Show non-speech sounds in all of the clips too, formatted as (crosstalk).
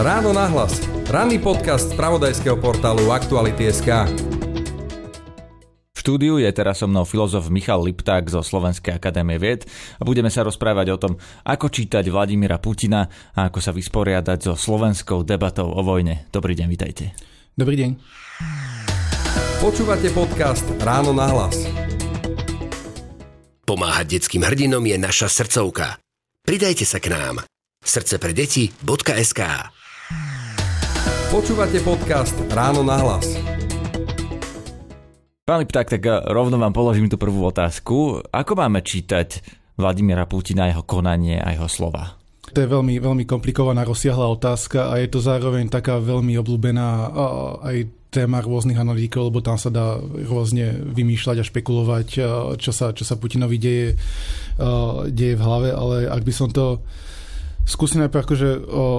Ráno nahlas. Ranný podcast z pravodajského portálu Aktuality.sk. V štúdiu je teraz so mnou filozof Michal Lipták zo Slovenskej akadémie vied a budeme sa rozprávať o tom, ako čítať Vladimíra Putina a ako sa vysporiadať so slovenskou debatou o vojne. Dobrý deň, vitajte. Dobrý deň. Počúvate podcast Ráno nahlas. Pomáhať detským hrdinom je naša srdcovka. Pridajte sa k nám. srdcepredeti.sk Počúvate podcast Ráno nahlas. Pán Lipták, tak eh, rovno vám položím tú prvú otázku. Ako máme čítať Vladimíra Putina, jeho konanie a jeho slova? To je veľmi, veľmi komplikovaná, rozsiahla otázka a je to zároveň taká veľmi obľúbená aj téma rôznych analytikov, lebo tam sa dá rôzne vymýšľať a špekulovať, čo sa, čo sa Putinovi deje, deje v hlave, ale ak by som to skúsim najprv akože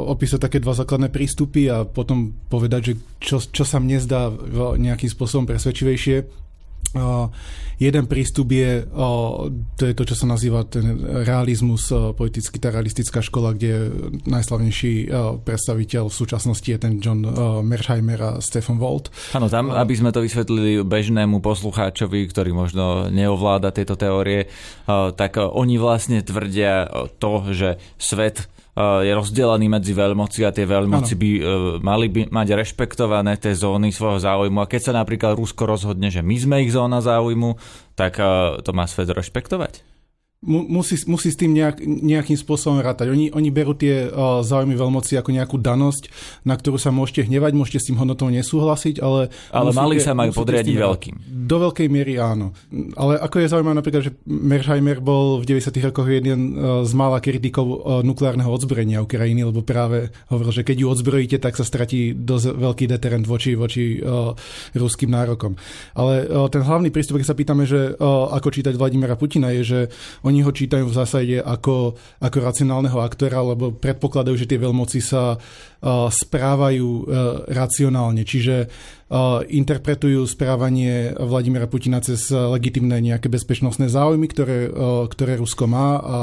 opísať také dva základné prístupy a potom povedať, že čo, čo sa mne zdá nejakým spôsobom presvedčivejšie. Uh, jeden prístup je, uh, to je to, čo sa nazýva ten realizmus, uh, politicky tá realistická škola, kde najslavnejší predstaviteľ v súčasnosti je ten John Mersheimer a Stephen Walt. Áno, tam, aby sme to vysvetlili bežnému poslucháčovi, ktorý možno neovláda tieto teórie, tak oni vlastne tvrdia to, že svet je rozdelený medzi veľmoci a tie veľmoci ano. by uh, mali by mať rešpektované tie zóny svojho záujmu. A keď sa napríklad Rusko rozhodne, že my sme ich zóna záujmu, tak uh, to má svet rešpektovať? Musí, musí s tým nejak, nejakým spôsobom rátať. Oni, oni berú tie uh, záujmy veľmoci ako nejakú danosť, na ktorú sa môžete hnevať, môžete s tým hodnotou nesúhlasiť, ale... Ale musíte, mali sa majú podriadiť veľkým. Do veľkej miery áno. Ale ako je zaujímavé napríklad, že Mersheimer bol v 90. rokoch jeden uh, z mála kritikov uh, nukleárneho odzbrojenia Ukrajiny, lebo práve hovoril, že keď ju odzbrojíte, tak sa stratí dosť veľký deterent voči, voči uh, ruským nárokom. Ale uh, ten hlavný prístup, keď sa pýtame, že uh, ako čítať Vladimira Putina, je, že oni ho čítajú v zásade ako, ako racionálneho aktéra, lebo predpokladajú, že tie veľmoci sa uh, správajú uh, racionálne, čiže uh, interpretujú správanie Vladimira Putina cez legitimné nejaké bezpečnostné záujmy, ktoré, uh, ktoré Rusko má a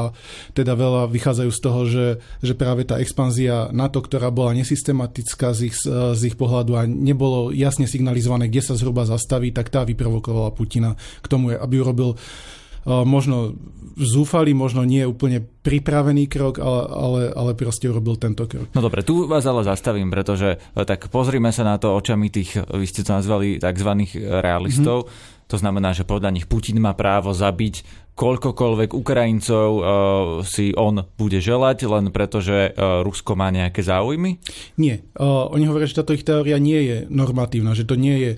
teda veľa vychádzajú z toho, že, že práve tá expanzia NATO, ktorá bola nesystematická z ich, z ich pohľadu a nebolo jasne signalizované, kde sa zhruba zastaví, tak tá vyprovokovala Putina. K tomu, aby urobil možno zúfali, možno nie úplne pripravený krok, ale, ale, ale proste urobil tento krok. No dobre, tu vás ale zastavím, pretože e, tak pozrime sa na to očami tých, vy ste to nazvali tzv. realistov. Mm-hmm. To znamená, že podľa nich Putin má právo zabiť koľkokoľvek Ukrajincov uh, si on bude želať, len preto, že uh, Rusko má nejaké záujmy? Nie. Uh, oni hovoria, že táto ich teória nie je normatívna, že to nie je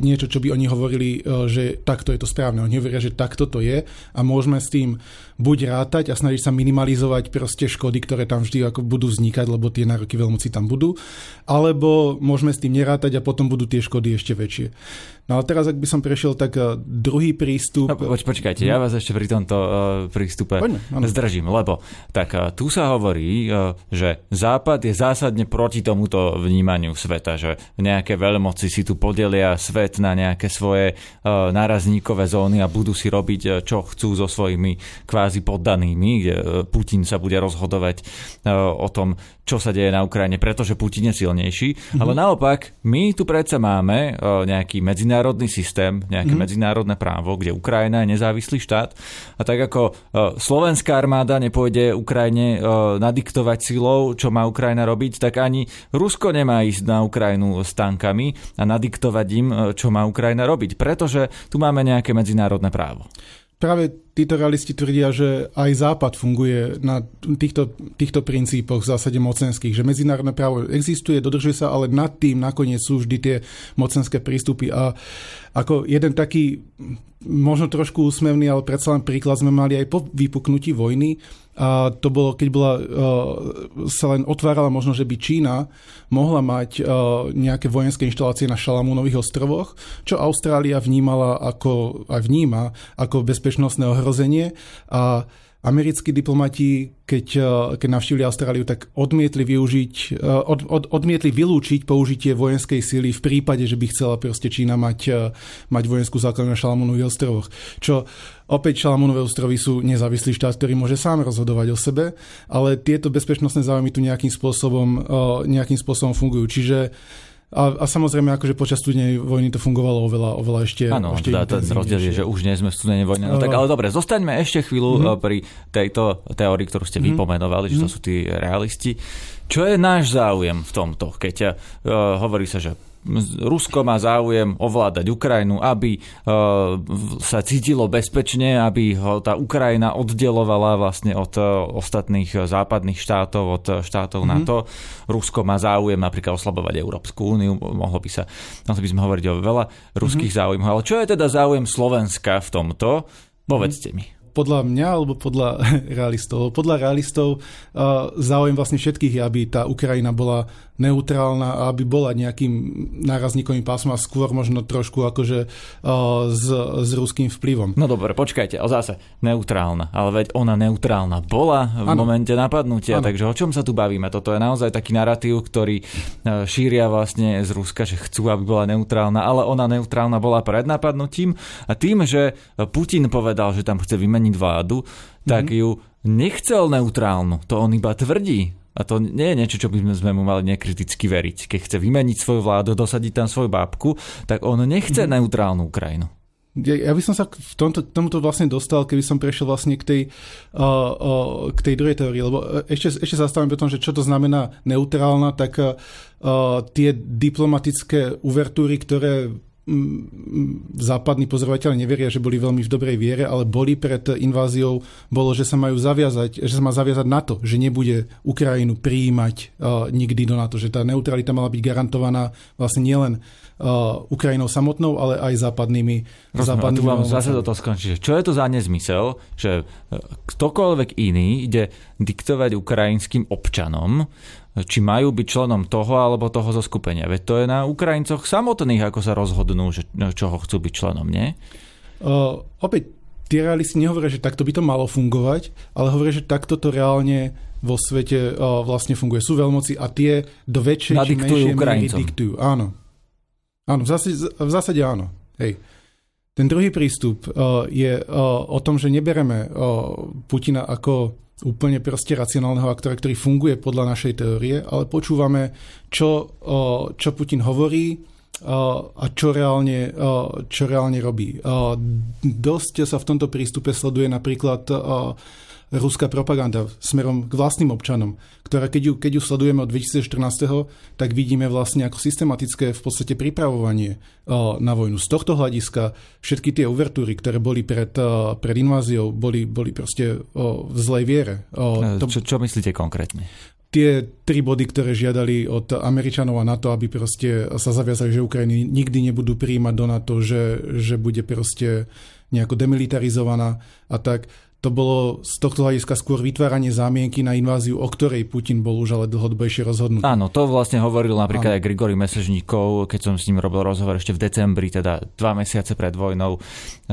niečo, čo by oni hovorili, že takto je to správne. Oni hovoria, že takto to je a môžeme s tým buď rátať a snažiť sa minimalizovať proste škody, ktoré tam vždy ako budú vznikať, lebo tie nároky veľmoci tam budú, alebo môžeme s tým nerátať a potom budú tie škody ešte väčšie. No ale teraz, ak by som prešiel, tak uh, druhý prístup... No, poč, počkajte, ja vás ešte pri tomto uh, prístupe Poďme, zdržím, lebo tak uh, tu sa hovorí, uh, že Západ je zásadne proti tomuto vnímaniu sveta, že nejaké veľmoci si tu podelia svet na nejaké svoje uh, nárazníkové zóny a budú si robiť, čo chcú so svojimi kvázi poddanými, kde Putin sa bude rozhodovať uh, o tom, čo sa deje na Ukrajine, pretože Putin je silnejší. Mm-hmm. Ale naopak, my tu predsa máme uh, nejaký medzinárodný systém, nejaké mm-hmm. medzinárodné právo, kde Ukrajina je nezávislý štát. A tak ako uh, slovenská armáda nepôjde Ukrajine uh, nadiktovať silou, čo má Ukrajina robiť, tak ani Rusko nemá ísť na Ukrajinu s tankami a nadiktovať im, čo má Ukrajina robiť, pretože tu máme nejaké medzinárodné právo práve títo realisti tvrdia, že aj Západ funguje na týchto, týchto princípoch v zásade mocenských, že medzinárodné právo existuje, dodržuje sa, ale nad tým nakoniec sú vždy tie mocenské prístupy. A ako jeden taký možno trošku úsmevný, ale predsa len príklad sme mali aj po vypuknutí vojny, a to bolo, keď bola, uh, sa len otvárala možno, že by Čína mohla mať uh, nejaké vojenské inštalácie na Šalamúnových ostrovoch, čo Austrália vnímala ako, aj vníma ako bezpečnostné ohrozenie a a americkí diplomati, keď, uh, keď navštívili Austráliu, tak odmietli využiť, uh, od, od, odmietli vylúčiť použitie vojenskej síly v prípade, že by chcela proste Čína mať, uh, mať vojenskú základňu na Šalamúnových ostrovoch. Čo opäť Šalamúnové ostrovy sú nezávislý štát, ktorý môže sám rozhodovať o sebe, ale tieto bezpečnostné záujmy tu nejakým spôsobom, nejakým spôsobom fungujú. Čiže a, a samozrejme, akože počas studenej vojny to fungovalo oveľa, oveľa ešte Áno, ešte teda ten rozdiel je, že už nie sme v studenej vojne. No, tak ale dobre, zostaňme ešte chvíľu mm-hmm. pri tejto teórii, ktorú ste mm-hmm. vypomenovali, že to mhm. sú tí realisti. Čo je náš záujem v tomto? Keď uh, hovorí sa, že Rusko má záujem ovládať Ukrajinu, aby e, sa cítilo bezpečne, aby ho tá Ukrajina oddelovala vlastne od e, ostatných západných štátov, od štátov mm-hmm. NATO. Rusko má záujem napríklad oslabovať Európsku úniu, mohlo by sa, mohli by sme hovoriť o veľa ruských mm-hmm. záujmov. Ale čo je teda záujem Slovenska v tomto? Povedzte mm-hmm. mi podľa mňa alebo podľa (laughs) realistov. Podľa realistov záujem vlastne všetkých je, aby tá Ukrajina bola neutrálna a aby bola nejakým nárazníkovým pásmom a skôr možno trošku akože uh, s, s ruským vplyvom. No dobre, počkajte, ale zase neutrálna, ale veď ona neutrálna bola v ano. momente napadnutia, ano. takže o čom sa tu bavíme? Toto je naozaj taký narratív, ktorý uh, šíria vlastne z Ruska, že chcú, aby bola neutrálna, ale ona neutrálna bola pred napadnutím a tým, že Putin povedal, že tam chce vymeniť vládu, tak mm-hmm. ju nechcel neutrálnu. To on iba tvrdí. A to nie je niečo, čo by sme mu mali nekriticky veriť. Keď chce vymeniť svoju vládu, dosadiť tam svoju bábku, tak on nechce mm-hmm. neutrálnu Ukrajinu. Ja, by som sa v tomto, tomuto vlastne dostal, keby som prešiel vlastne k tej, uh, uh, k tej druhej teórii, lebo e, ešte, ešte zastavím o tom, že čo to znamená neutrálna, tak uh, tie diplomatické uvertúry, ktoré západní pozorovateľe neveria, že boli veľmi v dobrej viere, ale boli pred inváziou, bolo, že sa majú zaviazať, že sa má zaviazať na to, že nebude Ukrajinu prijímať uh, nikdy do NATO, že tá neutralita mala byť garantovaná vlastne nielen uh, Ukrajinou samotnou, ale aj západnými. Rozumiem, západnými a tu vám zase do toho skončí. Čo je to za nezmysel, že ktokoľvek iný ide diktovať ukrajinským občanom, či majú byť členom toho alebo toho zoskupenia. Veď to je na Ukrajincoch samotných, ako sa rozhodnú, že čoho chcú byť členom, nie? Uh, opäť, tie realisti nehovoria, že takto by to malo fungovať, ale hovoria, že takto to reálne vo svete uh, vlastne funguje. Sú veľmoci a tie do väčšej či menšej miery diktujú. Áno. Áno, v zásade, v zásade áno. Hej. Ten druhý prístup uh, je uh, o tom, že nebereme uh, Putina ako úplne proste racionálneho aktora, ktorý funguje podľa našej teórie, ale počúvame, čo, čo Putin hovorí a čo reálne, čo reálne robí. Dosť sa v tomto prístupe sleduje napríklad ruská propaganda smerom k vlastným občanom, ktorá keď ju, keď ju sledujeme od 2014, tak vidíme vlastne ako systematické v podstate pripravovanie na vojnu. Z tohto hľadiska všetky tie uvertúry, ktoré boli pred, pred inváziou, boli, boli proste v zlej viere. To, čo, čo myslíte konkrétne? tie tri body, ktoré žiadali od Američanov a NATO, aby proste sa zaviazali, že Ukrajiny nikdy nebudú príjmať do NATO, že, že bude proste nejako demilitarizovaná a tak to bolo z tohto hľadiska skôr vytváranie zámienky na inváziu, o ktorej Putin bol už ale dlhodobejšie rozhodnutý. Áno, to vlastne hovoril napríklad Áno. aj Grigory Mesežníkov, keď som s ním robil rozhovor ešte v decembri, teda dva mesiace pred vojnou,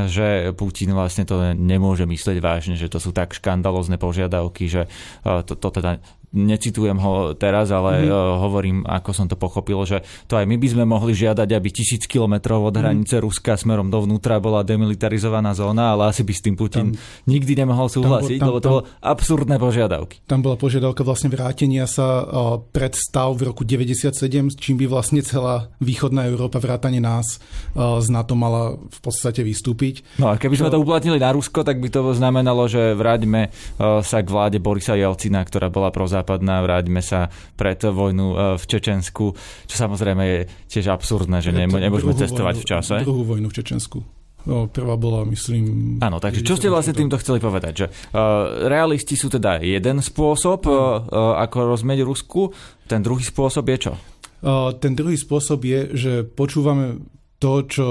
že Putin vlastne to nemôže myslieť vážne, že to sú tak škandalozne požiadavky, že to, to teda necitujem ho teraz, ale mm-hmm. hovorím, ako som to pochopil, že to aj my by sme mohli žiadať, aby tisíc kilometrov od mhm. hranice mm-hmm. Ruska smerom dovnútra bola demilitarizovaná zóna, ale asi by s tým Putin tam, nikdy nemohol súhlasiť, tam, tam, lebo to bolo absurdné požiadavky. Tam bola požiadavka vlastne vrátenia sa pred stav v roku 97, čím by vlastne celá východná Európa vrátane nás z NATO mala v podstate vystúpiť. No a keby sme to uplatnili na Rusko, tak by to znamenalo, že vráťme sa k vláde Borisa Jelcina, ktorá bola pro západná, vráťme sa pred vojnu e, v Čečensku, čo samozrejme je tiež absurdné, že ne, nemôžeme cestovať vojnu, v čase. Druhú vojnu v Čečensku. No, prvá bola, myslím... Áno, takže čo ste vlastne týmto chceli povedať? Že uh, realisti sú teda jeden spôsob, uh, uh, ako rozmieť Rusku, ten druhý spôsob je čo? Uh, ten druhý spôsob je, že počúvame to, čo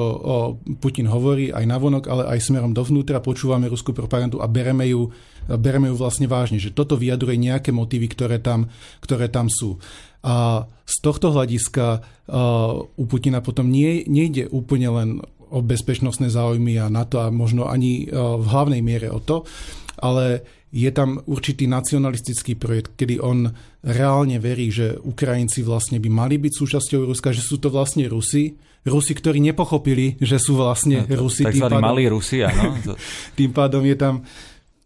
Putin hovorí aj navonok, ale aj smerom dovnútra, počúvame ruskú propagandu a bereme ju, bereme ju vlastne vážne, že toto vyjadruje nejaké motívy, ktoré tam, ktoré tam sú. A z tohto hľadiska u Putina potom nie, nejde úplne len o bezpečnostné záujmy a na to a možno ani v hlavnej miere o to, ale je tam určitý nacionalistický projekt, kedy on reálne verí, že Ukrajinci vlastne by mali byť súčasťou Ruska, že sú to vlastne Rusi, Rusi, ktorí nepochopili, že sú vlastne no, Rusi. Takzvaní malí Rusi, áno. (laughs) tým pádom je tam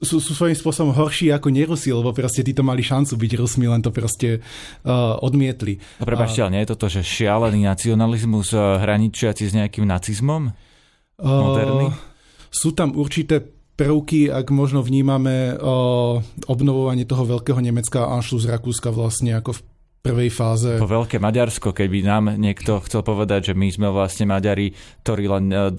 sú, sú svojím spôsobom horší ako nerusi, lebo proste títo mali šancu byť Rusmi, len to proste uh, odmietli. A prepačte, ale nie je toto, že šialený nacionalizmus uh, hraničiaci s nejakým nacizmom? Moderný? Uh, sú tam určité prvky, ak možno vnímame uh, obnovovanie toho veľkého Nemecka a Anschluss Rakúska vlastne ako v prvej fáze. Po veľké Maďarsko, keby nám niekto chcel povedať, že my sme vlastne Maďari, ktorí len uh,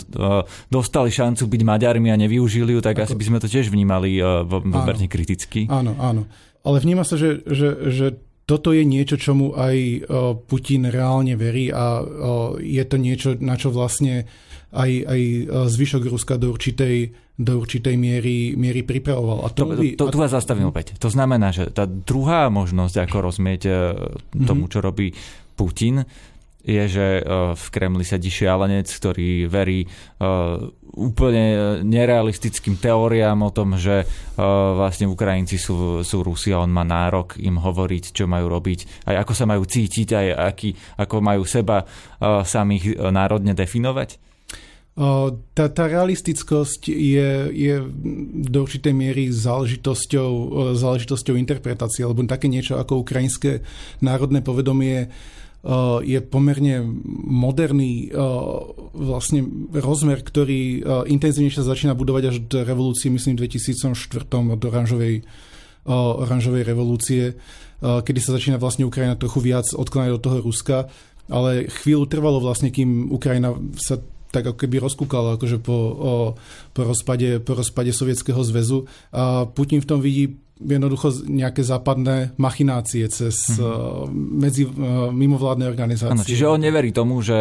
dostali šancu byť Maďarmi a nevyužili ju, tak Ako... asi by sme to tiež vnímali uh, veľmi kriticky. Áno, áno. Ale vníma sa, že, že, že toto je niečo, čomu aj Putin reálne verí a je to niečo, na čo vlastne aj, aj zvyšok Ruska do určitej do určitej miery, miery pripravoval. A to, to, by, to, tu vás zastavím opäť. To znamená, že tá druhá možnosť, ako rozmieť e, tomu, mhm. čo robí Putin, je, že e, v Kremli sedí šialenec, ktorý verí úplne nerealistickým teóriám o tom, že vlastne Ukrajinci sú, sú Rusi a on má nárok im hovoriť, čo majú robiť, aj ako sa majú cítiť, aj aký, ako majú seba samých národne definovať? Tá, tá realistickosť je, je do určitej miery záležitosťou, záležitosťou interpretácie, alebo také niečo ako ukrajinské národné povedomie je pomerne moderný vlastne rozmer, ktorý intenzívnejšie začína budovať až do revolúcie, myslím, v 2004 od oranžovej, oranžovej revolúcie, kedy sa začína vlastne Ukrajina trochu viac odkláňať do toho Ruska, ale chvíľu trvalo vlastne, kým Ukrajina sa tak ako keby rozkúkal akože po, o, po, rozpade, po rozpade Sovietskeho zväzu. A Putin v tom vidí jednoducho nejaké západné machinácie cez mm-hmm. medzi mimovládne organizácie. Ano, čiže on neverí tomu, že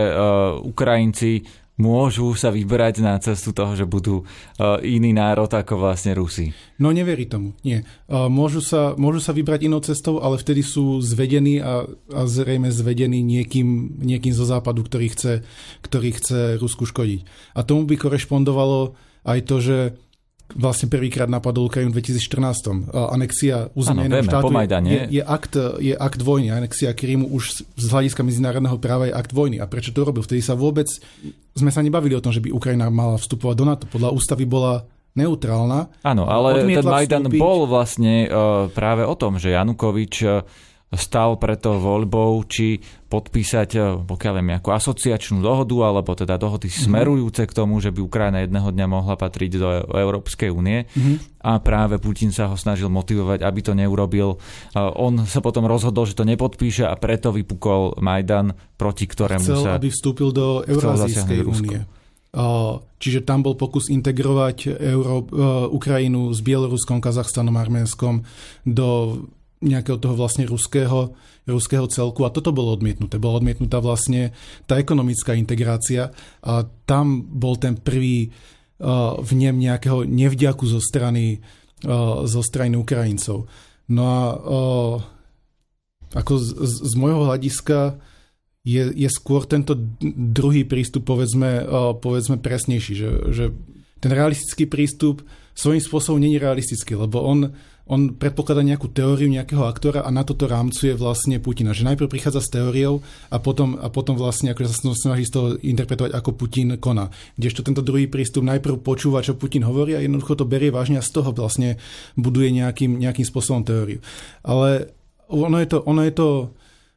Ukrajinci môžu sa vybrať na cestu toho, že budú uh, iný národ ako vlastne Rusi. No neverí tomu, nie. Uh, môžu, sa, môžu sa vybrať inou cestou, ale vtedy sú zvedení a, a zrejme zvedení niekým, niekým zo západu, ktorý chce, ktorý chce Rusku škodiť. A tomu by korešpondovalo aj to, že vlastne prvýkrát napadol Ukrajinu v 2014. Anexia územia iného štátu je, je, akt, je akt vojny. Anexia Krímu už z hľadiska medzinárodného práva je akt vojny. A prečo to robil? Vtedy sa vôbec... Sme sa nebavili o tom, že by Ukrajina mala vstupovať do NATO. Podľa ústavy bola neutrálna. Áno, ale ten Majdan vstúpiť... bol vlastne uh, práve o tom, že Janukovič uh, stal preto voľbou, či podpísať, eh, pokiaľ viem, nejakú asociačnú dohodu, alebo teda dohody mm-hmm. smerujúce k tomu, že by Ukrajina jedného dňa mohla patriť do Európskej únie. Mm-hmm. A práve Putin sa ho snažil motivovať, aby to neurobil. On sa potom rozhodol, že to nepodpíše a preto vypukol Majdan, proti ktorému chcel, sa... aby vstúpil do Eurázijskej únie. Čiže tam bol pokus integrovať Euró- eh, Ukrajinu s Bieloruskom, Kazachstanom, Arménskom do nejakého toho vlastne ruského, ruského celku a toto bolo odmietnuté. Bola odmietnutá vlastne tá ekonomická integrácia a tam bol ten prvý uh, vnem nejakého nevďaku zo strany, uh, zo strany Ukrajincov. No a uh, ako z, z, z môjho hľadiska je, je skôr tento druhý prístup povedzme, povedzme presnejší, že, že ten realistický prístup svojím spôsobom není realistický, lebo on on predpokladá nejakú teóriu nejakého aktora a na toto rámcuje vlastne Putina. Že najprv prichádza s teóriou a potom, a potom vlastne akože sa snaží z toho interpretovať, ako Putin koná. Kdežto tento druhý prístup najprv počúva, čo Putin hovorí a jednoducho to berie vážne a z toho vlastne buduje nejakým, nejakým spôsobom teóriu. Ale ono je to, ono je to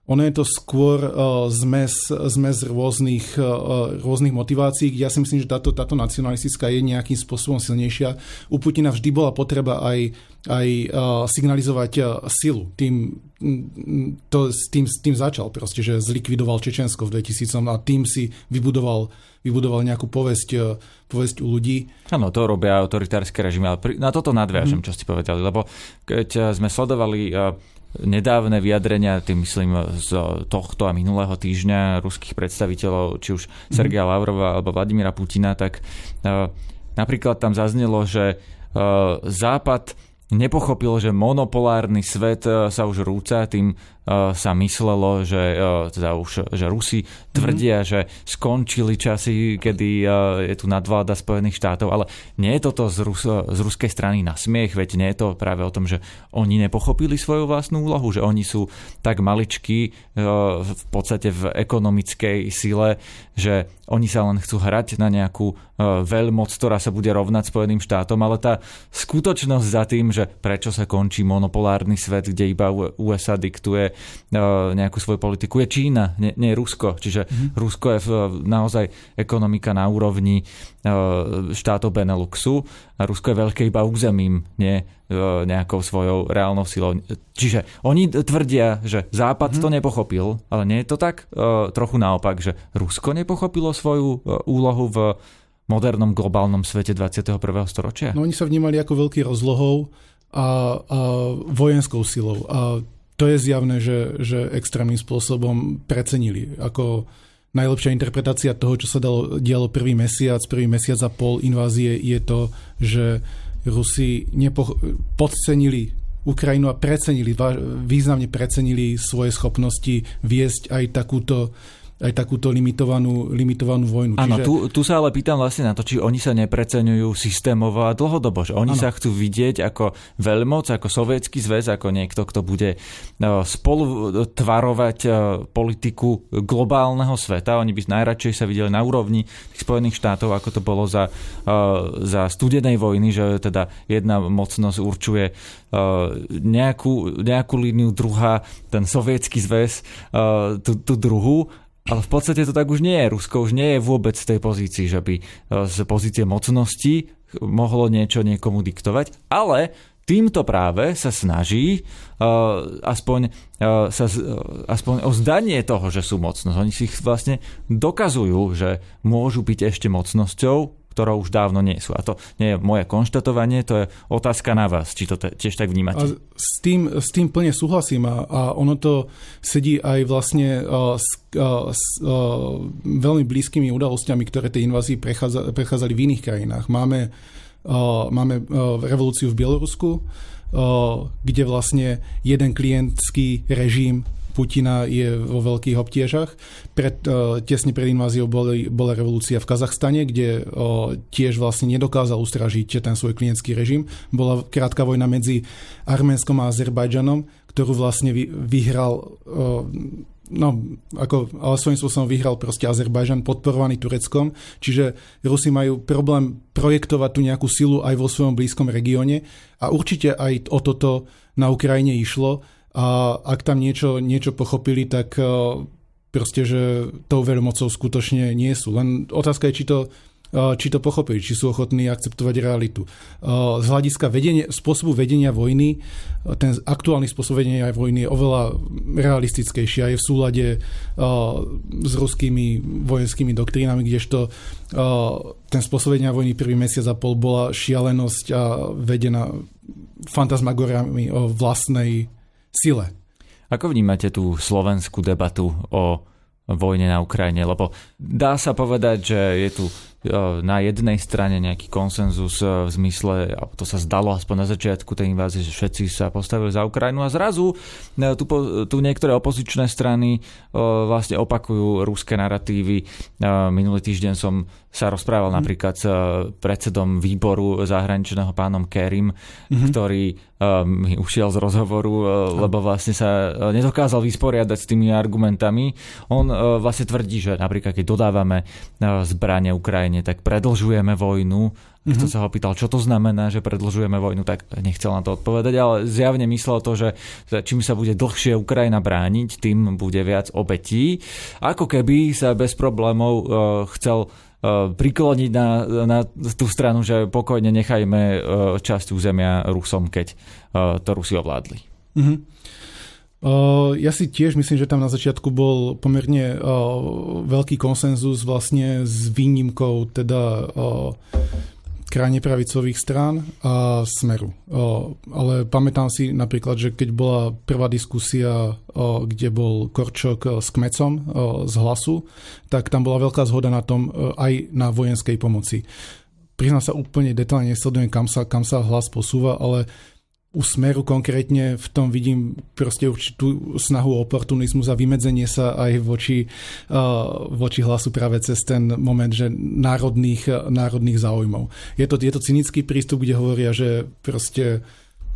ono je to skôr uh, zmes, zmes rôznych, uh, rôznych motivácií, ja si myslím, že táto, táto nacionalistická je nejakým spôsobom silnejšia. U Putina vždy bola potreba aj, aj uh, signalizovať uh, silu. Tým, to, tým, tým začal proste, že zlikvidoval Čečensko v 2000 a tým si vybudoval, vybudoval nejakú povesť, uh, povesť u ľudí. Áno, to robia autoritárske režimy, ale pri, na toto nadviažem, mm. čo ste povedali, lebo keď sme sledovali uh, nedávne vyjadrenia, tým myslím z tohto a minulého týždňa ruských predstaviteľov, či už mm-hmm. Sergeja Lavrova alebo Vladimíra Putina, tak uh, napríklad tam zaznelo, že uh, Západ nepochopil, že monopolárny svet sa už rúca tým sa myslelo, že teda už že Rusi tvrdia, mm-hmm. že skončili časy, kedy je tu nadvláda Spojených štátov, ale nie je toto z, Rus, z ruskej strany na smiech, veď nie je to práve o tom, že oni nepochopili svoju vlastnú úlohu, že oni sú tak maličkí v podstate v ekonomickej sile, že oni sa len chcú hrať na nejakú veľmoc, ktorá sa bude rovnať Spojeným štátom, ale tá skutočnosť za tým, že prečo sa končí monopolárny svet, kde iba USA diktuje nejakú svoju politiku, je Čína, nie, nie Rusko. Čiže mm-hmm. Rusko je naozaj ekonomika na úrovni štátov Beneluxu a Rusko je veľké iba územím, nie nejakou svojou reálnou silou. Čiže oni tvrdia, že Západ mm-hmm. to nepochopil, ale nie je to tak trochu naopak, že Rusko nepochopilo svoju úlohu v modernom globálnom svete 21. storočia? No oni sa vnímali ako veľký rozlohou a, a vojenskou silou. A to je zjavné, že, že extrémnym spôsobom precenili. Ako najlepšia interpretácia toho, čo sa dalo, dialo prvý mesiac, prvý mesiac a pol invázie je to, že Rusi nepo, podcenili Ukrajinu a precenili, významne precenili svoje schopnosti viesť aj takúto aj takúto limitovanú, limitovanú vojnu. Áno, Čiže... tu, tu sa ale pýtam vlastne na to, či oni sa nepreceňujú systémovo a dlhodobo, že oni ano. sa chcú vidieť ako veľmoc, ako sovietský zväz, ako niekto, kto bude no, spolu tvarovať e, politiku globálneho sveta. Oni by najradšej sa videli na úrovni tých Spojených štátov, ako to bolo za, e, za studenej vojny, že teda jedna mocnosť určuje e, nejakú, nejakú líniu, druhá, ten sovietský zväz, tú, tú druhú ale v podstate to tak už nie je. Rusko už nie je vôbec v tej pozícii, že by e, z pozície mocnosti mohlo niečo niekomu diktovať, ale týmto práve sa snaží uh, aspoň, uh, sa, uh, aspoň o zdanie toho, že sú mocnosť. Oni si vlastne dokazujú, že môžu byť ešte mocnosťou, ktorou už dávno nie sú. A to nie je moje konštatovanie, to je otázka na vás, či to te, tiež tak vnímate. A s, tým, s tým plne súhlasím a, a ono to sedí aj vlastne a, s, a, s a, veľmi blízkymi udalosťami, ktoré tej invázii prechádza, prechádzali v iných krajinách. Máme, a, máme a, revolúciu v Bielorusku, a, kde vlastne jeden klientský režim Putina je vo veľkých obtiežach. Pred, uh, tesne pred inváziou boli, bola revolúcia v Kazachstane, kde uh, tiež vlastne nedokázal ustražiť ten svoj klientský režim. Bola krátka vojna medzi Arménskom a Azerbajdžanom, ktorú vlastne vy, vyhral uh, no, ako, ale svojím spôsobom vyhral proste Azerbajžan, podporovaný Tureckom, čiže Rusi majú problém projektovať tu nejakú silu aj vo svojom blízkom regióne a určite aj o toto na Ukrajine išlo a ak tam niečo, niečo pochopili, tak e, proste, že tou veľmocou skutočne nie sú. Len otázka je, či to, e, či to pochopili, či sú ochotní akceptovať realitu. E, z hľadiska vedenia, spôsobu vedenia vojny, ten aktuálny spôsob vedenia vojny je oveľa realistickejší a je v súlade s ruskými vojenskými doktrínami, kdežto ten spôsob vedenia vojny prvý mesiac a pol bola šialenosť a vedená fantasmagoriami o vlastnej sile. Ako vnímate tú slovenskú debatu o vojne na Ukrajine? Lebo dá sa povedať, že je tu E, na jednej strane nejaký konsenzus e, v zmysle, a to sa zdalo aspoň na začiatku tej invázie, že všetci sa postavili za Ukrajinu a zrazu e, tu, tu niektoré opozičné strany vlastne opakujú ruské narratívy. Minulý týždeň som sa rozprával mm. napríklad s predsedom výboru zahraničného pánom Kerim, mm-hmm. ktorý mi ušiel z rozhovoru, lebo vlastne sa nedokázal vysporiadať s tými argumentami. On vlastne tvrdí, že napríklad keď dodávame zbranie Ukrajine, tak predlžujeme vojnu. Mm-hmm. Kto sa ho pýtal, čo to znamená, že predlžujeme vojnu, tak nechcel na to odpovedať, ale zjavne myslel to, že čím sa bude dlhšie Ukrajina brániť, tým bude viac obetí. Ako keby sa bez problémov uh, chcel uh, prikloniť na, na tú stranu, že pokojne nechajme uh, časť územia Rusom, keď uh, to Rusi ovládli. Mm-hmm. Ja si tiež myslím, že tam na začiatku bol pomerne veľký konsenzus vlastne s výnimkou teda krajne pravicových strán a Smeru. Ale pamätám si napríklad, že keď bola prvá diskusia, kde bol Korčok s Kmecom z hlasu, tak tam bola veľká zhoda na tom aj na vojenskej pomoci. Priznám sa úplne detálne, nesledujem, kam sa, kam sa hlas posúva, ale u Smeru konkrétne v tom vidím proste určitú snahu o oportunizmus a vymedzenie sa aj voči, uh, voči hlasu práve cez ten moment, že národných, národných záujmov. Je to, je to cynický prístup, kde hovoria, že proste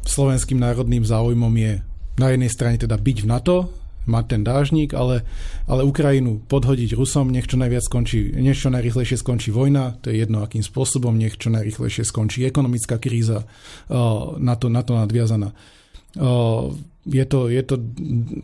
slovenským národným záujmom je na jednej strane teda byť v NATO, mať ten dážnik, ale, ale Ukrajinu podhodiť Rusom, nech čo najviac skončí, nech čo najrychlejšie skončí vojna, to je jedno akým spôsobom, nech čo najrychlejšie skončí ekonomická kríza uh, na, to, na to nadviazaná. Uh, je to, je to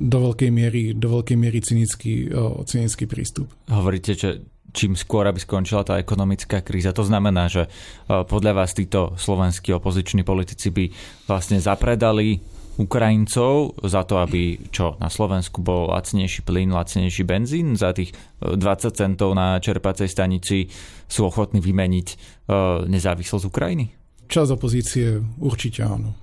do veľkej miery, do veľkej miery cynický, uh, cynický prístup. Hovoríte, že čím skôr, aby skončila tá ekonomická kríza. To znamená, že podľa vás títo slovenskí opoziční politici by vlastne zapredali Ukrajincov za to, aby čo na Slovensku bol lacnejší plyn, lacnejší benzín, za tých 20 e, centov na čerpacej stanici sú ochotní vymeniť e, nezávislosť Ukrajiny? Čas opozície určite áno.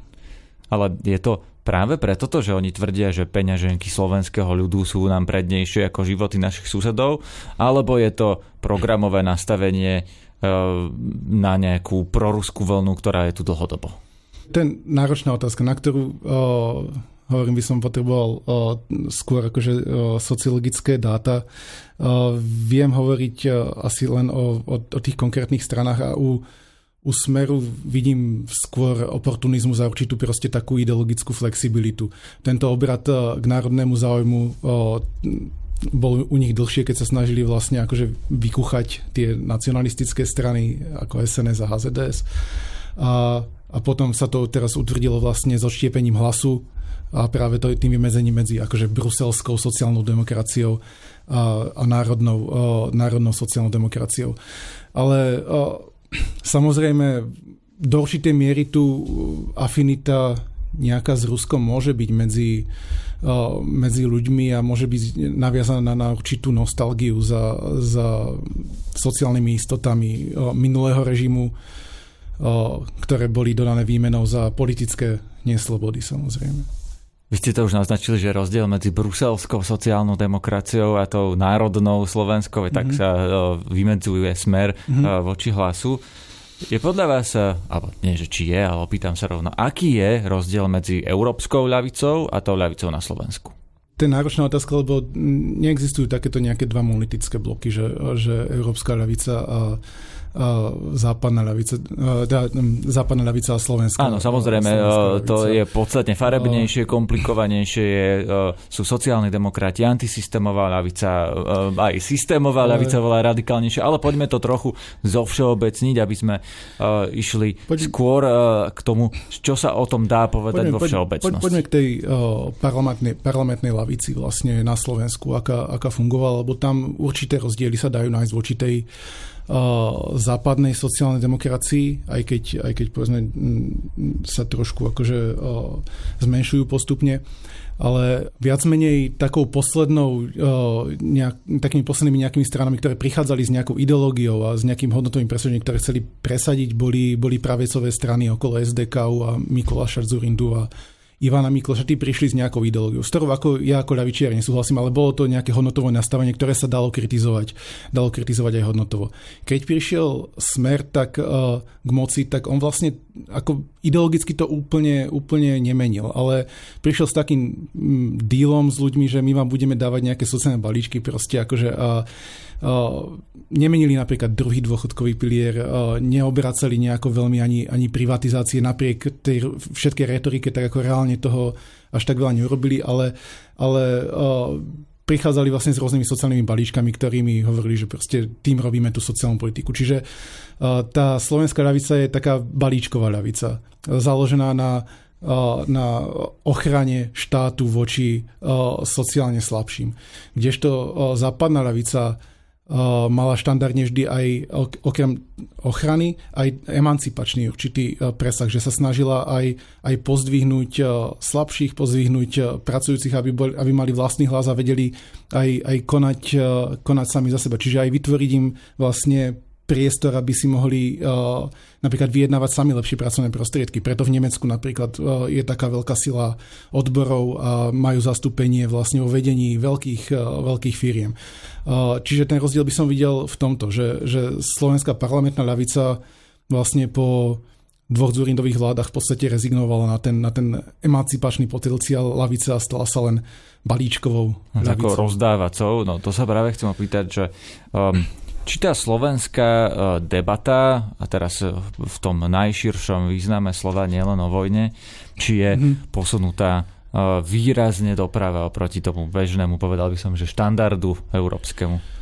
Ale je to práve preto, že oni tvrdia, že peňaženky slovenského ľudu sú nám prednejšie ako životy našich susedov, alebo je to programové nastavenie e, na nejakú proruskú vlnu, ktorá je tu dlhodobo? Ten náročná otázka, na ktorú uh, hovorím, by som potreboval uh, skôr akože uh, sociologické dáta. Uh, viem hovoriť uh, asi len o, o, o tých konkrétnych stranách a u, u Smeru vidím skôr oportunizmu za určitú proste takú ideologickú flexibilitu. Tento obrad uh, k národnému záujmu bol u nich dlhšie, keď sa snažili vlastne akože vykuchať tie nacionalistické strany ako SNS a HZDS. A a potom sa to teraz utvrdilo vlastne so štiepením hlasu a práve to tým vymedzením medzi akože bruselskou sociálnou demokraciou a, a národnou, a, národnou sociálnou demokraciou. Ale a, samozrejme do určitej miery tu afinita nejaká s Ruskom môže byť medzi, medzi ľuďmi a môže byť naviazaná na určitú nostalgiu za, za sociálnymi istotami minulého režimu ktoré boli dodané výmenou za politické neslobody samozrejme. Vy ste to už naznačili, že rozdiel medzi bruselskou sociálnou demokraciou a tou národnou slovenskou, mm-hmm. tak mhm. sa vymedzuje smer mm-hmm. voči hlasu. Je podľa vás, alebo nie, že či je, ale opýtam sa rovno, aký je rozdiel medzi európskou ľavicou a tou ľavicou na Slovensku? To je náročná otázka, lebo neexistujú takéto nejaké dva monolitické bloky, že, že európska ľavica a západná ľavica, teda západná ľavica a Slovenská. Áno, samozrejme, Slovenská to je podstatne farebnejšie, komplikovanejšie, je, sú sociálni demokrati, antisystémová ľavica, aj systémová ale... ľavica veľa radikálnejšia, ale poďme to trochu zovšeobecniť, aby sme išli Poď... skôr k tomu, čo sa o tom dá povedať poďme, vo všeobecnosti. Poďme k tej parlamentnej, parlamentnej lavici vlastne na Slovensku, aká, aká fungovala, lebo tam určité rozdiely sa dajú nájsť voči tej západnej sociálnej demokracii, aj keď, aj keď povedzme, sa trošku akože zmenšujú postupne ale viac menej takou poslednou, nejak, takými poslednými nejakými stranami, ktoré prichádzali s nejakou ideológiou a s nejakým hodnotovým presvedčením, ktoré chceli presadiť, boli, boli pravecové strany okolo SDK a Mikuláša Zurindu a Ivana Mikloša, tí prišli s nejakou ideológiou, s ktorou ako, ja ako ľavičiar nesúhlasím, ale bolo to nejaké hodnotové nastavenie, ktoré sa dalo kritizovať, dalo kritizovať aj hodnotovo. Keď prišiel Smer tak uh, k moci, tak on vlastne ako ideologicky to úplne, úplne nemenil, ale prišiel s takým mm, dílom s ľuďmi, že my vám budeme dávať nejaké sociálne balíčky, proste akože uh, nemenili napríklad druhý dôchodkový pilier, neobracali nejako veľmi ani, ani privatizácie napriek tej všetkej retorike, tak ako reálne toho až tak veľa neurobili, ale, ale prichádzali vlastne s rôznymi sociálnymi balíčkami, ktorými hovorili, že proste tým robíme tú sociálnu politiku. Čiže tá slovenská ľavica je taká balíčková ľavica, založená na na ochrane štátu voči sociálne slabším. Kdežto západná ľavica mala štandardne vždy aj okrem ochrany aj emancipačný určitý e, presah, že sa snažila aj, aj pozdvihnúť e, slabších, pozdvihnúť e, pracujúcich, aby, boli, aby mali vlastný hlas a vedeli aj, aj konať, konať sami za seba. Čiže aj vytvoriť im vlastne priestor, aby si mohli uh, napríklad vyjednávať sami lepšie pracovné prostriedky. Preto v Nemecku napríklad uh, je taká veľká sila odborov a majú zastúpenie vlastne vo vedení veľkých, uh, veľkých firiem. Uh, čiže ten rozdiel by som videl v tomto, že, že slovenská parlamentná ľavica vlastne po dvoch Zurindových vládach v podstate rezignovala na ten, na ten emancipačný potenciál lavice a stala sa len balíčkovou no, Takou rozdávacou, no to sa práve chcem opýtať, že um, či tá slovenská uh, debata, a teraz uh, v tom najširšom význame slova, nielen o vojne, či je mm-hmm. posunutá uh, výrazne doprava oproti tomu bežnému, povedal by som, že štandardu európskemu.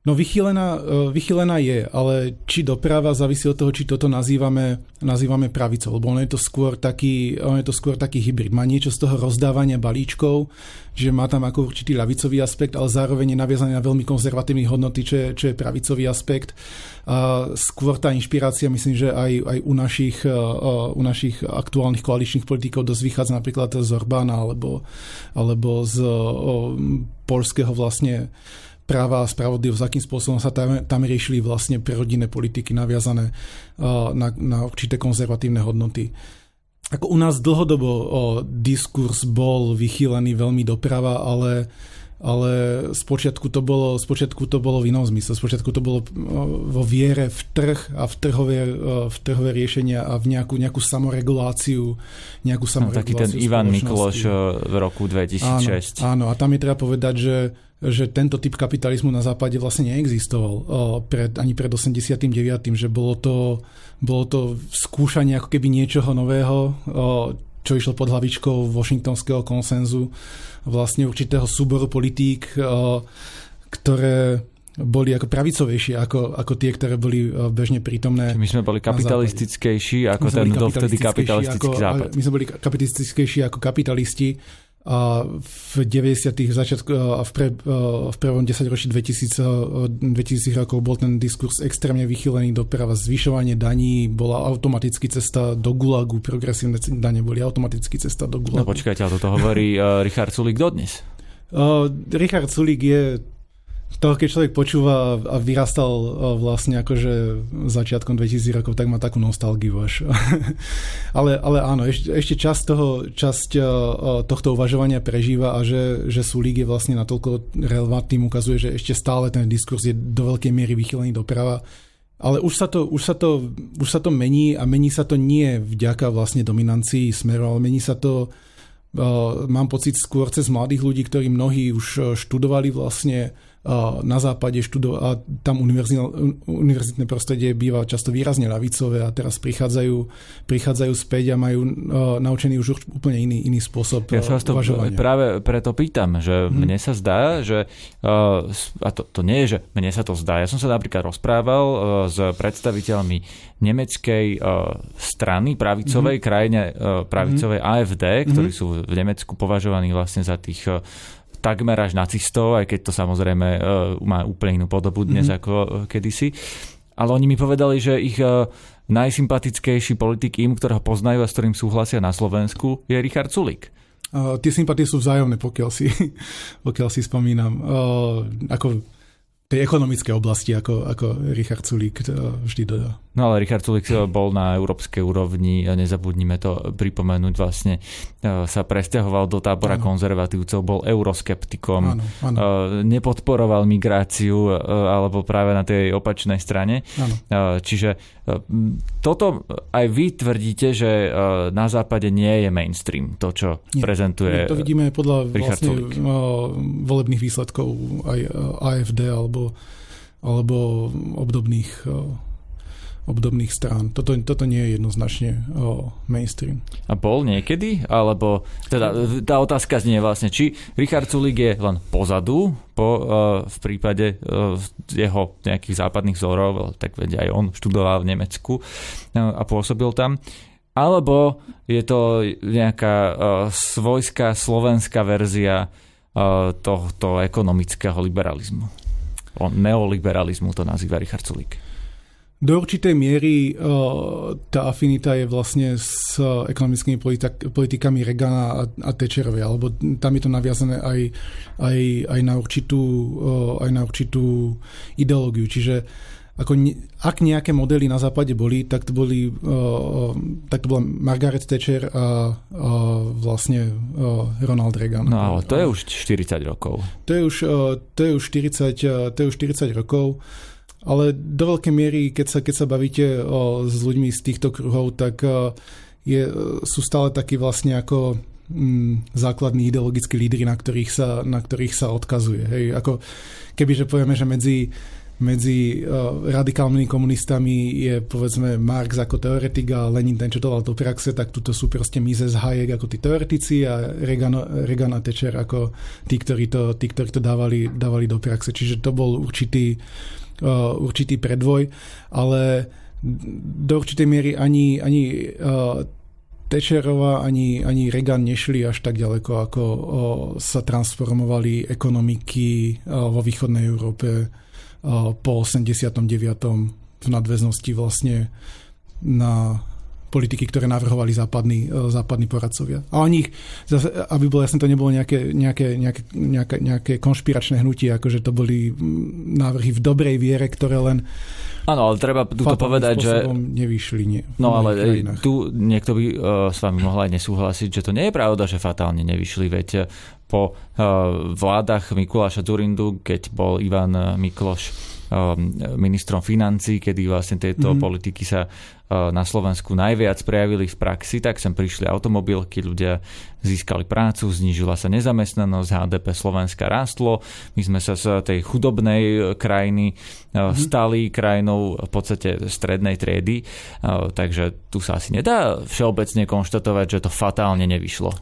No vychylená, e, vychylená je, ale či doprava závisí od toho, či toto nazývame, nazývame pravicou, lebo ono je to skôr taký, ono je to skôr taký hybrid. Má niečo z toho rozdávania balíčkov, že má tam ako určitý ľavicový aspekt, ale zároveň je naviazaný na veľmi konzervatívne hodnoty, čo je, čo je pravicový aspekt. A skôr tá inšpirácia, myslím, že aj, aj u, našich, e, e, u našich aktuálnych koaličných politikov dosť vychádza napríklad z Orbána alebo, alebo z o, polského vlastne práva a spravodlivosť, akým spôsobom sa tam, tam riešili vlastne prerodinné politiky naviazané na, na určité konzervatívne hodnoty. Ako u nás dlhodobo o, diskurs bol vychýlený veľmi doprava, ale ale spočiatku to bolo, spočiatku to bolo v inom zmysle. Spočiatku to bolo vo viere v trh a v trhové, v trhové riešenia a v nejakú, nejakú samoreguláciu. Nejakú samoreguláciu no, taký ten Ivan Mikloš v roku 2006. Áno, áno, a tam je treba povedať, že že tento typ kapitalizmu na západe vlastne neexistoval pred, ani pred 89., že bolo to, bolo to skúšanie ako keby niečoho nového, čo išlo pod hlavičkou Washingtonského konsenzu, vlastne určitého súboru politík, ktoré boli ako pravicovejšie ako, ako tie, ktoré boli bežne prítomné. My sme boli kapitalistickejší ako ten dovtedy kapitalistický ako, západ. My sme boli kapitalistickejší ako kapitalisti a v 90. začiatku a v, pre, v prvom desaťročí 2000, 2000 rokov bol ten diskurs extrémne vychylený doprava. Zvyšovanie daní bola automaticky cesta do gulagu, progresívne dane boli automaticky cesta do gulagu. No počkajte, ale toto hovorí uh, Richard Sulik dodnes. Uh, Richard Sulik je toho, keď človek počúva a vyrastal vlastne akože začiatkom 2000 rokov, tak má takú nostalgiu až. (laughs) ale, ale áno, ešte, ešte časť, toho, časť tohto uvažovania prežíva a že, že Sulík je vlastne natoľko relevantný, ukazuje, že ešte stále ten diskurs je do veľkej miery vychylený doprava. Ale už sa, to, už, sa to, už sa to mení a mení sa to nie vďaka vlastne dominancii smeru, ale mení sa to mám pocit skôr cez mladých ľudí, ktorí mnohí už študovali vlastne na západe študo a tam univerzitné prostredie býva často výrazne ľavicové a teraz prichádzajú, prichádzajú späť a majú naučený už úplne iný, iný spôsob Ja sa to uvažovania. práve preto pýtam, že hmm. mne sa zdá, že a to, to nie je, že mne sa to zdá. Ja som sa napríklad rozprával s predstaviteľmi nemeckej strany pravicovej, hmm. krajine pravicovej hmm. AFD, ktorí hmm. sú v Nemecku považovaní vlastne za tých takmer až nacistov, aj keď to samozrejme uh, má úplne inú podobu dnes mm-hmm. ako uh, kedysi. Ale oni mi povedali, že ich uh, najsympatickejší politik im, ktorého poznajú a s ktorým súhlasia na Slovensku, je Richard Sulik. Uh, tie sympatie sú vzájomné, pokiaľ si, (laughs) pokiaľ si spomínam. Uh, ako tej ekonomickej oblasti, ako, ako Richard Sulík vždy dodá. No ale Richard Sulík bol na európskej úrovni, nezabudnime to pripomenúť, vlastne e, sa presťahoval do tábora ano. konzervatívcov, bol euroskeptikom, ano, ano. nepodporoval migráciu, e, alebo práve na tej opačnej strane. Ano. E, čiže toto aj vy tvrdíte, že na západe nie je mainstream, to, čo nie, prezentuje To vidíme podľa Richard vlastne volebných výsledkov aj AFD alebo, alebo obdobných obdobných strán. Toto, toto nie je jednoznačne o, mainstream. A bol niekedy? Alebo teda tá otázka znie vlastne, či Richard Sulik je len pozadu po, v prípade jeho nejakých západných vzorov, tak vedia aj on študoval v Nemecku a pôsobil tam. Alebo je to nejaká uh, svojská slovenská verzia uh, tohto ekonomického liberalizmu. O neoliberalizmu to nazýva Richard Sulik. Do určitej miery uh, tá afinita je vlastne s ekonomickými politik- politikami Regana a, Thatcherovia, alebo tam je to naviazané aj, aj, aj, na, určitú, uh, aj na určitú ideológiu. Čiže ako ne, ak nejaké modely na západe boli, tak to, boli, uh, tak to bola Margaret Thatcher a, a vlastne uh, Ronald Reagan. No ale to je už 40 rokov. To je už, uh, to je už 40, uh, to je už 40 rokov. ale do veľkej miery, keď sa, keď sa bavíte o, s ľuďmi z týchto kruhov, tak o, je, sú stále takí vlastne ako mm, základní ideologickí lídry, na ktorých sa, na ktorých sa odkazuje. Hej, ako kebyže povieme, že medzi medzi uh, radikálnymi komunistami je povedzme Marx ako teoretik a Lenin ten, čo to do praxe, tak tuto sú proste Mises Hayek ako tí teoretici a Reagan, Reagan a Thatcher ako tí, ktorí to, tí, ktorí to dávali, dávali do praxe. Čiže to bol určitý, uh, určitý predvoj, ale do určitej miery ani, ani uh, Thatcherová ani, ani Reagan nešli až tak ďaleko, ako o, sa transformovali ekonomiky o, vo východnej Európe po 89. v nadväznosti vlastne na politiky, ktoré navrhovali západní, e, západní poradcovia. A o nich, aby bolo jasné, to nebolo nejaké, nejaké, nejaké, nejaké, nejaké konšpiračné hnutie, akože to boli návrhy v dobrej viere, ktoré len Áno, ale treba tu povedať, že... nevyšli, nie. No ale krajinách. tu niekto by uh, s vami mohol aj nesúhlasiť, že to nie je pravda, že fatálne nevyšli, veď po uh, vládach Mikuláša Zurindu, keď bol Ivan Mikloš Um, ministrom financí, kedy vlastne tieto mm-hmm. politiky sa uh, na Slovensku najviac prejavili v praxi, tak sem prišli automobilky, ľudia získali prácu, znížila sa nezamestnanosť, HDP Slovenska rástlo, my sme sa z tej chudobnej krajiny mm-hmm. stali krajinou v podstate strednej triedy, uh, takže tu sa asi nedá všeobecne konštatovať, že to fatálne nevyšlo.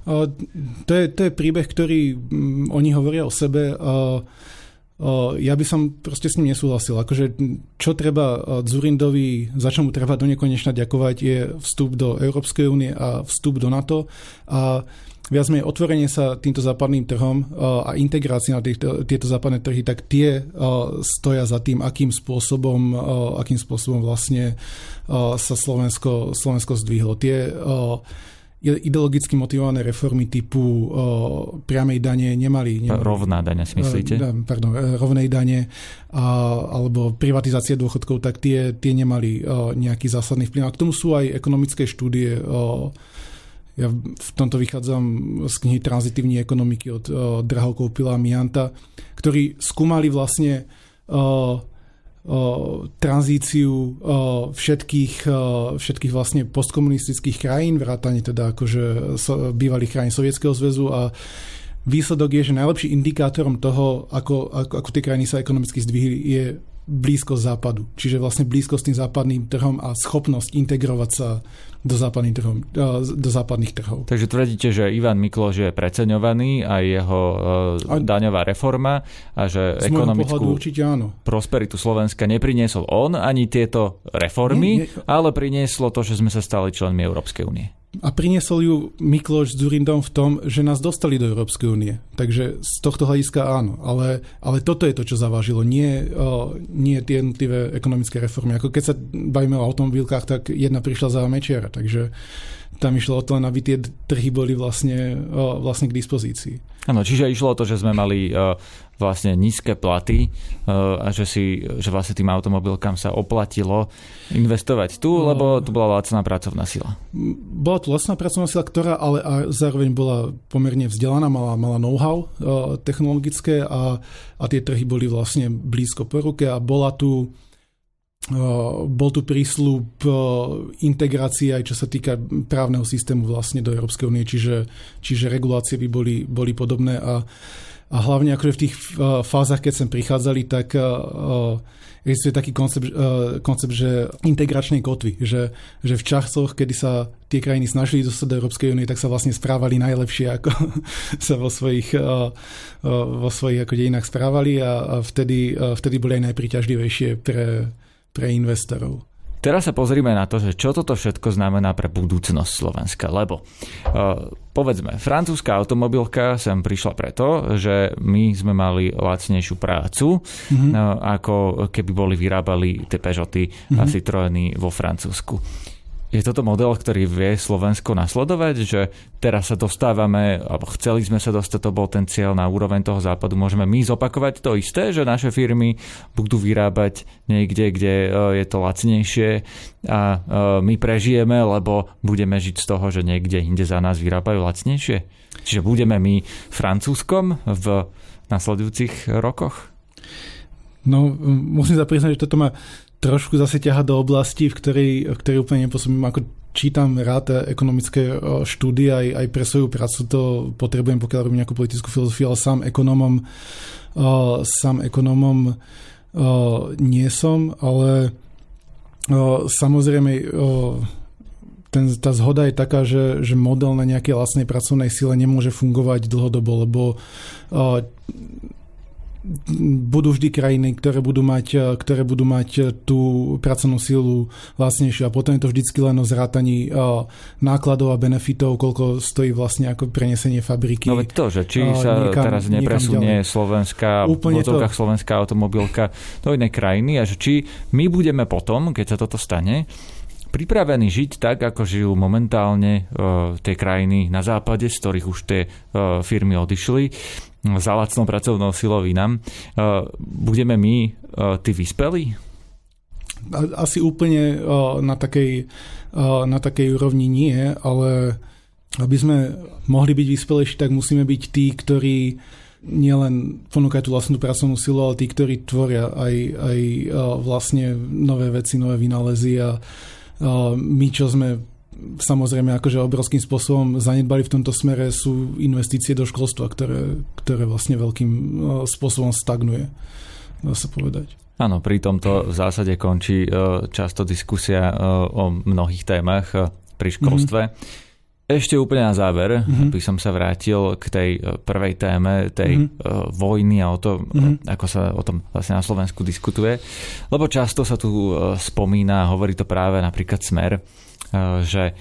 To je, to je príbeh, ktorý mm, oni hovoria o sebe ja by som proste s ním nesúhlasil. Akože, čo treba Zurindovi, za čo mu treba do nekonečna ďakovať, je vstup do Európskej únie a vstup do NATO a viac menej otvorenie sa týmto západným trhom a integrácia na týchto, tieto západné trhy, tak tie stoja za tým, akým spôsobom, akým spôsobom vlastne sa Slovensko, Slovensko zdvihlo. Tie ideologicky motivované reformy typu o, priamej dane nemali, nemali... Rovná dane si myslíte? Uh, pardon, e, rovnej dane a, alebo privatizácie dôchodkov, tak tie, tie nemali o, nejaký zásadný vplyv. A k tomu sú aj ekonomické štúdie. O, ja v tomto vychádzam z knihy Tranzitívnej ekonomiky od o, Drahokov Pila Mianta, ktorí skúmali vlastne o, tranzíciu všetkých, všetkých vlastne postkomunistických krajín, vrátane teda akože bývalých krajín Sovietskeho zväzu a výsledok je, že najlepší indikátorom toho, ako, ako, ako tie krajiny sa ekonomicky zdvihli, je blízkosť západu. Čiže vlastne blízkosť tým západným trhom a schopnosť integrovať sa do, západných trhom, do západných trhov. Takže tvrdíte, že Ivan Mikloš je preceňovaný a jeho a, daňová reforma a že ekonomickú určite áno. prosperitu Slovenska nepriniesol on ani tieto reformy, nie, nie. ale prinieslo to, že sme sa stali členmi Európskej únie. A priniesol ju Mikloš s Durindom v tom, že nás dostali do Európskej únie. Takže z tohto hľadiska áno. Ale, ale toto je to, čo zavážilo. Nie, uh, nie tie jednotlivé ekonomické reformy. Ako keď sa bavíme o automobilkách, tak jedna prišla za Mečiara. Takže tam išlo o to aby tie trhy boli vlastne, uh, vlastne k dispozícii. Áno, čiže išlo o to, že sme mali uh, vlastne nízke platy uh, a že, si, že vlastne tým automobilkám sa oplatilo investovať tu, no. lebo tu bola lacná pracovná sila. Bola tu lacná pracovná sila, ktorá ale zároveň bola pomerne vzdelaná, mala, mala know-how uh, technologické a, a tie trhy boli vlastne blízko po ruke a bola tu bol tu prísľub integrácie aj čo sa týka právneho systému vlastne do Európskej únie, čiže, čiže regulácie by boli, boli podobné a, a hlavne akože v tých fázach, keď sem prichádzali, tak existuje taký koncept, koncept že integračnej kotvy, že, že v časoch, kedy sa tie krajiny snažili dostať do Európskej únie, tak sa vlastne správali najlepšie, ako (laughs) sa vo svojich, vo svojich ako dejinách správali a, a vtedy, vtedy boli aj najpriťažlivejšie pre, pre investorov. Teraz sa pozrime na to, že čo toto všetko znamená pre budúcnosť Slovenska, lebo uh, povedzme, francúzska automobilka sem prišla preto, že my sme mali lacnejšiu prácu, mm-hmm. uh, ako keby boli vyrábali tie Peugeoty mm-hmm. a mhm. Citroeny vo Francúzsku. Je toto model, ktorý vie Slovensko nasledovať, že teraz sa dostávame, alebo chceli sme sa dostať, to bol ten cieľ na úroveň toho západu. Môžeme my zopakovať to isté, že naše firmy budú vyrábať niekde, kde e, je to lacnejšie a e, my prežijeme, lebo budeme žiť z toho, že niekde inde za nás vyrábajú lacnejšie. Čiže budeme my francúzskom v nasledujúcich rokoch? No, musím sa priznať, že toto ma trošku zase ťaha do oblasti, v ktorej, v ktorej úplne nepôsobím. Ako čítam rád ekonomické štúdie aj, aj pre svoju prácu to potrebujem, pokiaľ robím nejakú politickú filozofiu, ale sám ekonomom, sám ekonomom nie som, ale samozrejme ten, tá zhoda je taká, že, že model na nejakej lacnej pracovnej sile nemôže fungovať dlhodobo, lebo budú vždy krajiny, ktoré budú mať, e, ktoré budú mať e, tú pracovnú silu vlastnejšiu a potom je to vždycky len o zrátaní e, nákladov a benefitov, koľko stojí vlastne ako prenesenie fabriky. No veď to, že či sa niekam, teraz nepresunie Slovenská, Úplne to. slovenská automobilka do inej krajiny a že či my budeme potom, keď sa toto stane, pripravení žiť tak, ako žijú momentálne uh, tie krajiny na západe, z ktorých už tie uh, firmy odišli za lacnou pracovnou silou inám. Uh, budeme my tí vyspelí? Asi úplne na takej, na takej úrovni nie, ale aby sme mohli byť vyspelejší, tak musíme byť tí, ktorí nielen ponúkajú tú vlastnú pracovnú silu, ale tí, ktorí tvoria aj, aj vlastne nové veci, nové vynálezy a my, čo sme samozrejme akože obrovským spôsobom zanedbali v tomto smere sú investície do školstva, ktoré, ktoré vlastne veľkým spôsobom stagnuje, dá sa povedať. Áno, pri tomto v zásade končí e, často diskusia e, o mnohých témach e, pri školstve. Mm-hmm. Ešte úplne na záver mm-hmm. by som sa vrátil k tej prvej téme, tej mm-hmm. vojny a o to, mm-hmm. ako sa o tom vlastne na Slovensku diskutuje. Lebo často sa tu spomína, hovorí to práve napríklad Smer, že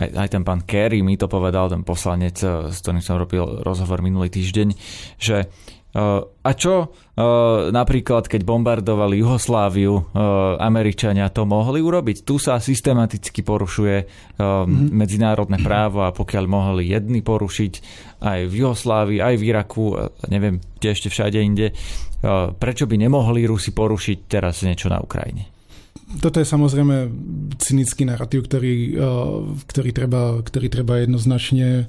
aj, aj ten pán Kerry mi to povedal, ten poslanec, s ktorým som robil rozhovor minulý týždeň, že a čo napríklad, keď bombardovali Juhosláviu, Američania to mohli urobiť? Tu sa systematicky porušuje mm-hmm. medzinárodné právo a pokiaľ mohli jedni porušiť aj v Juhoslávii, aj v Iraku, neviem, kde ešte všade inde, prečo by nemohli Rusi porušiť teraz niečo na Ukrajine? Toto je samozrejme cynický narratív, ktorý, ktorý, treba, ktorý treba jednoznačne,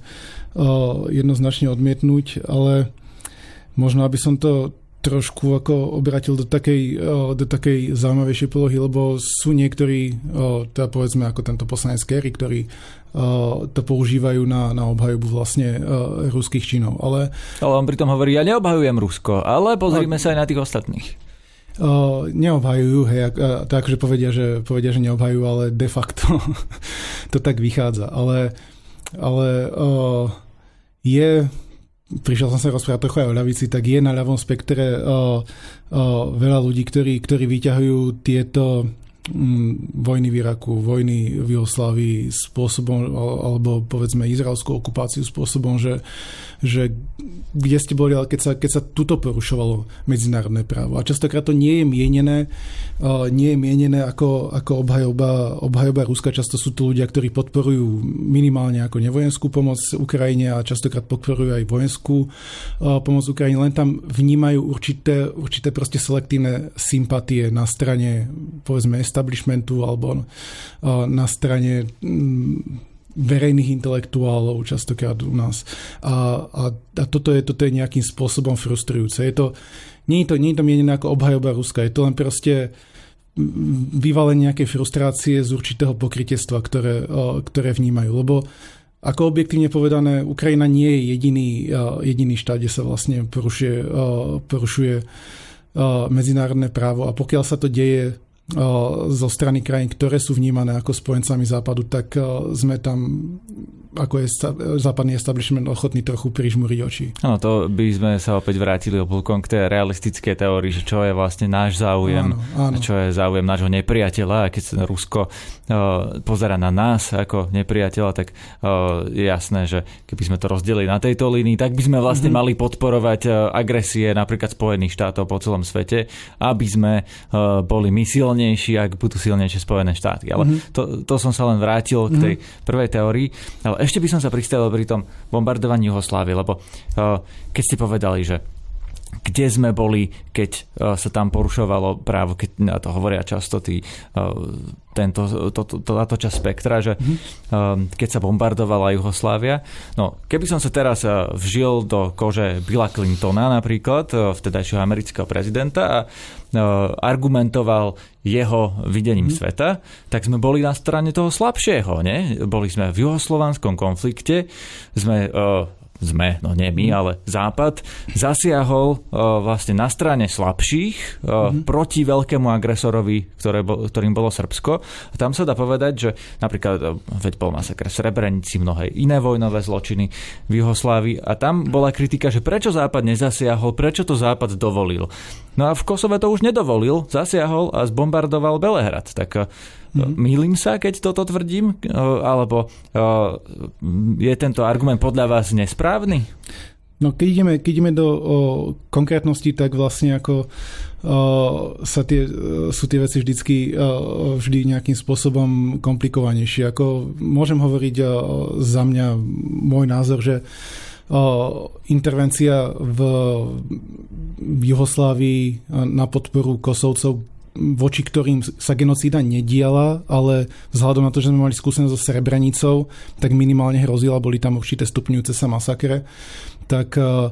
jednoznačne odmietnúť, ale možno aby som to trošku ako obratil do takej, do takej zaujímavejšej polohy, lebo sú niektorí, teda povedzme ako tento poslanec Kerry, ktorí to používajú na, na obhajobu vlastne ruských činov. Ale, ale on pritom hovorí, ja neobhajujem Rusko, ale pozrime sa aj na tých ostatných. Uh, neobhajujú, hej, tak, že povedia, že povedia, že neobhajujú, ale de facto (laughs) to tak vychádza. Ale, ale uh, je prišiel som sa rozprávať trochu aj o ľavici, tak je na ľavom spektre o, o, veľa ľudí, ktorí, ktorí vyťahujú tieto vojny v Iraku, vojny v Jugoslávii spôsobom, alebo povedzme izraelskú okupáciu spôsobom, že že kde ste boli, ale keď sa, keď sa tuto porušovalo medzinárodné právo. A častokrát to nie je mienené, nie je mienené ako, ako obhajoba, obhajoba Ruska. Často sú to ľudia, ktorí podporujú minimálne ako nevojenskú pomoc Ukrajine a častokrát podporujú aj vojenskú pomoc Ukrajine. Len tam vnímajú určité, určité proste selektívne sympatie na strane povedzme establishmentu alebo uh, na strane mm, verejných intelektuálov častokrát u nás. A, a, a toto, je, toto je nejakým spôsobom frustrujúce. Je to, nie, je to, nie je to mienené ako obhajoba Ruska, je to len proste vyvalenie nejakej frustrácie z určitého pokrytiestva, ktoré, ktoré vnímajú. Lebo ako objektívne povedané, Ukrajina nie je jediný, jediný štát, kde sa vlastne porušuje, porušuje medzinárodné právo a pokiaľ sa to deje zo strany krajín, ktoré sú vnímané ako spojencami západu, tak sme tam ako je západný establishment ochotný trochu prižmúriť oči. Áno, to by sme sa opäť vrátili oblúkom k tej realistickej teórii, že čo je vlastne náš záujem, áno, áno. čo je záujem nášho nepriateľa a keď sa Rusko uh, pozera na nás ako nepriateľa, tak uh, je jasné, že keby sme to rozdelili na tejto línii, tak by sme vlastne mm-hmm. mali podporovať uh, agresie napríklad Spojených štátov po celom svete, aby sme boli my silnejší, ak budú silnejšie Spojené štáty. Ale mm-hmm. to, to som sa len vrátil k tej mm-hmm. prvej teórii. Ale ešte by som sa pristavil pri tom bombardovaní Juhoslávy, lebo uh, keď ste povedali, že kde sme boli, keď sa tam porušovalo právo, keď na to hovoria často tí tento, to, to, táto časť spektra, že mm-hmm. keď sa bombardovala Juhoslávia. No, keby som sa teraz vžil do kože Billa Clintona napríklad, vtedajšieho amerického prezidenta a argumentoval jeho videním mm. sveta, tak sme boli na strane toho slabšieho. Nie? Boli sme v juhoslovanskom konflikte, sme sme, no nie my, mm. ale Západ, zasiahol uh, vlastne na strane slabších uh, mm. proti veľkému agresorovi, ktoré ktorým bolo Srbsko. A tam sa dá povedať, že napríklad, uh, veď bol masaker v Srebrenici, mnohé iné vojnové zločiny v Juhoslávii a tam bola kritika, že prečo Západ nezasiahol, prečo to Západ dovolil. No a v Kosove to už nedovolil, zasiahol a zbombardoval Belehrad. Tak Mm-hmm. Mýlim sa, keď toto tvrdím? Alebo je tento argument podľa vás nesprávny? No keď ideme, keď ideme do o, konkrétnosti, tak vlastne ako o, sa tie, sú tie veci vždycky o, vždy nejakým spôsobom komplikovanejšie. Ako môžem hovoriť o, za mňa môj názor, že intervencia v, v Juhoslávii na podporu Kosovcov voči ktorým sa genocída nediala, ale vzhľadom na to, že sme mali skúsenosť so Srebrenicou, tak minimálne hrozila, boli tam určité stupňujúce sa masakre, tak e,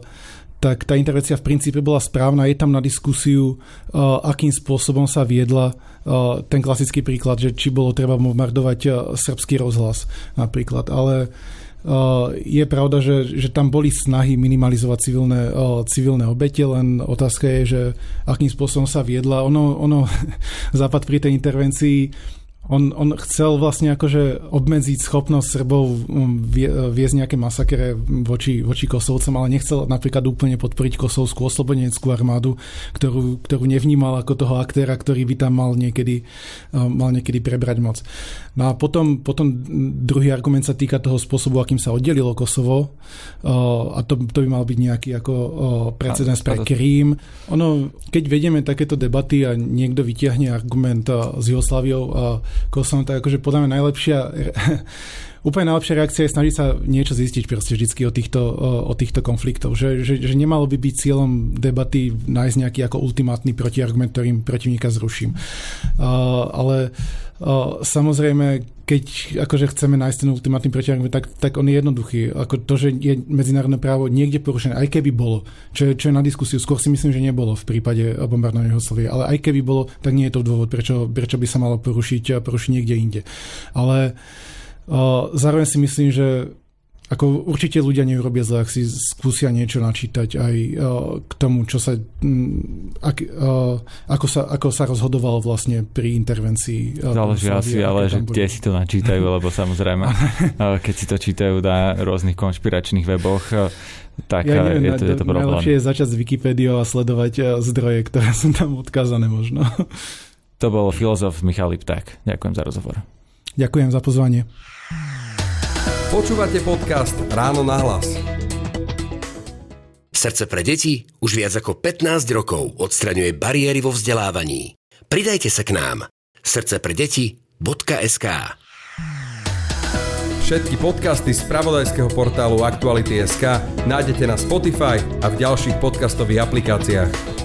tak tá intervencia v princípe bola správna. Je tam na diskusiu, uh, akým spôsobom sa viedla uh, ten klasický príklad, že či bolo treba bombardovať srbský rozhlas napríklad. Ale je pravda, že, že tam boli snahy minimalizovať civilné, civilné obete, len otázka je, že akým spôsobom sa viedla. Ono, ono (laughs) Západ pri tej intervencii on, on chcel vlastne akože obmedziť schopnosť Srbov um, vie, viesť nejaké masakre voči, voči Kosovcom, ale nechcel napríklad úplne podporiť kosovskú oslobodeneckú armádu, ktorú, ktorú nevnímal ako toho aktéra, ktorý by tam mal niekedy, um, mal niekedy prebrať moc. No a potom, potom druhý argument sa týka toho spôsobu, akým sa oddelilo Kosovo uh, a to, to by mal byť nejaký ako precedens pre Krím. Ono, keď vedieme takéto debaty a niekto vytiahne argument s Jugosláviou a Kosovom, tak akože podľa mňa najlepšia (laughs) úplne najlepšia reakcia je snažiť sa niečo zistiť proste vždycky o týchto, o, o týchto konfliktoch. Že, že, že nemalo by byť cieľom debaty nájsť nejaký ako ultimátny protiargument, ktorým protivníka zruším. Uh, ale uh, samozrejme, keď akože chceme nájsť ten ultimátny protiargument, tak, tak on je jednoduchý. Ako to, že je medzinárodné právo niekde porušené, aj keby bolo, čo je, čo je na diskusiu, skôr si myslím, že nebolo v prípade bombardovania Jugoslavie, ale aj keby bolo, tak nie je to dôvod, prečo, prečo by sa malo porušiť, porušiť niekde inde. Ale uh, Zároveň si myslím, že ako určite ľudia neurobia zle, ak si skúsia niečo načítať aj k tomu, čo sa, ak, ako, sa, ako sa rozhodovalo vlastne pri intervencii. Záleží asi, ale že kde si to načítajú, lebo samozrejme, (laughs) keď si to čítajú na rôznych konšpiračných weboch, tak ja neviem, je, to, je to problém. Najlepšie je začať s Wikipédiou a sledovať zdroje, ktoré sú tam odkázané možno. To bol filozof Michal Lipták. Ďakujem za rozhovor. Ďakujem za pozvanie. Počúvate podcast Ráno na hlas. Srdce pre deti už viac ako 15 rokov odstraňuje bariéry vo vzdelávaní. Pridajte sa k nám. Srdce pre deti.sk Všetky podcasty z pravodajského portálu Aktuality.sk nájdete na Spotify a v ďalších podcastových aplikáciách.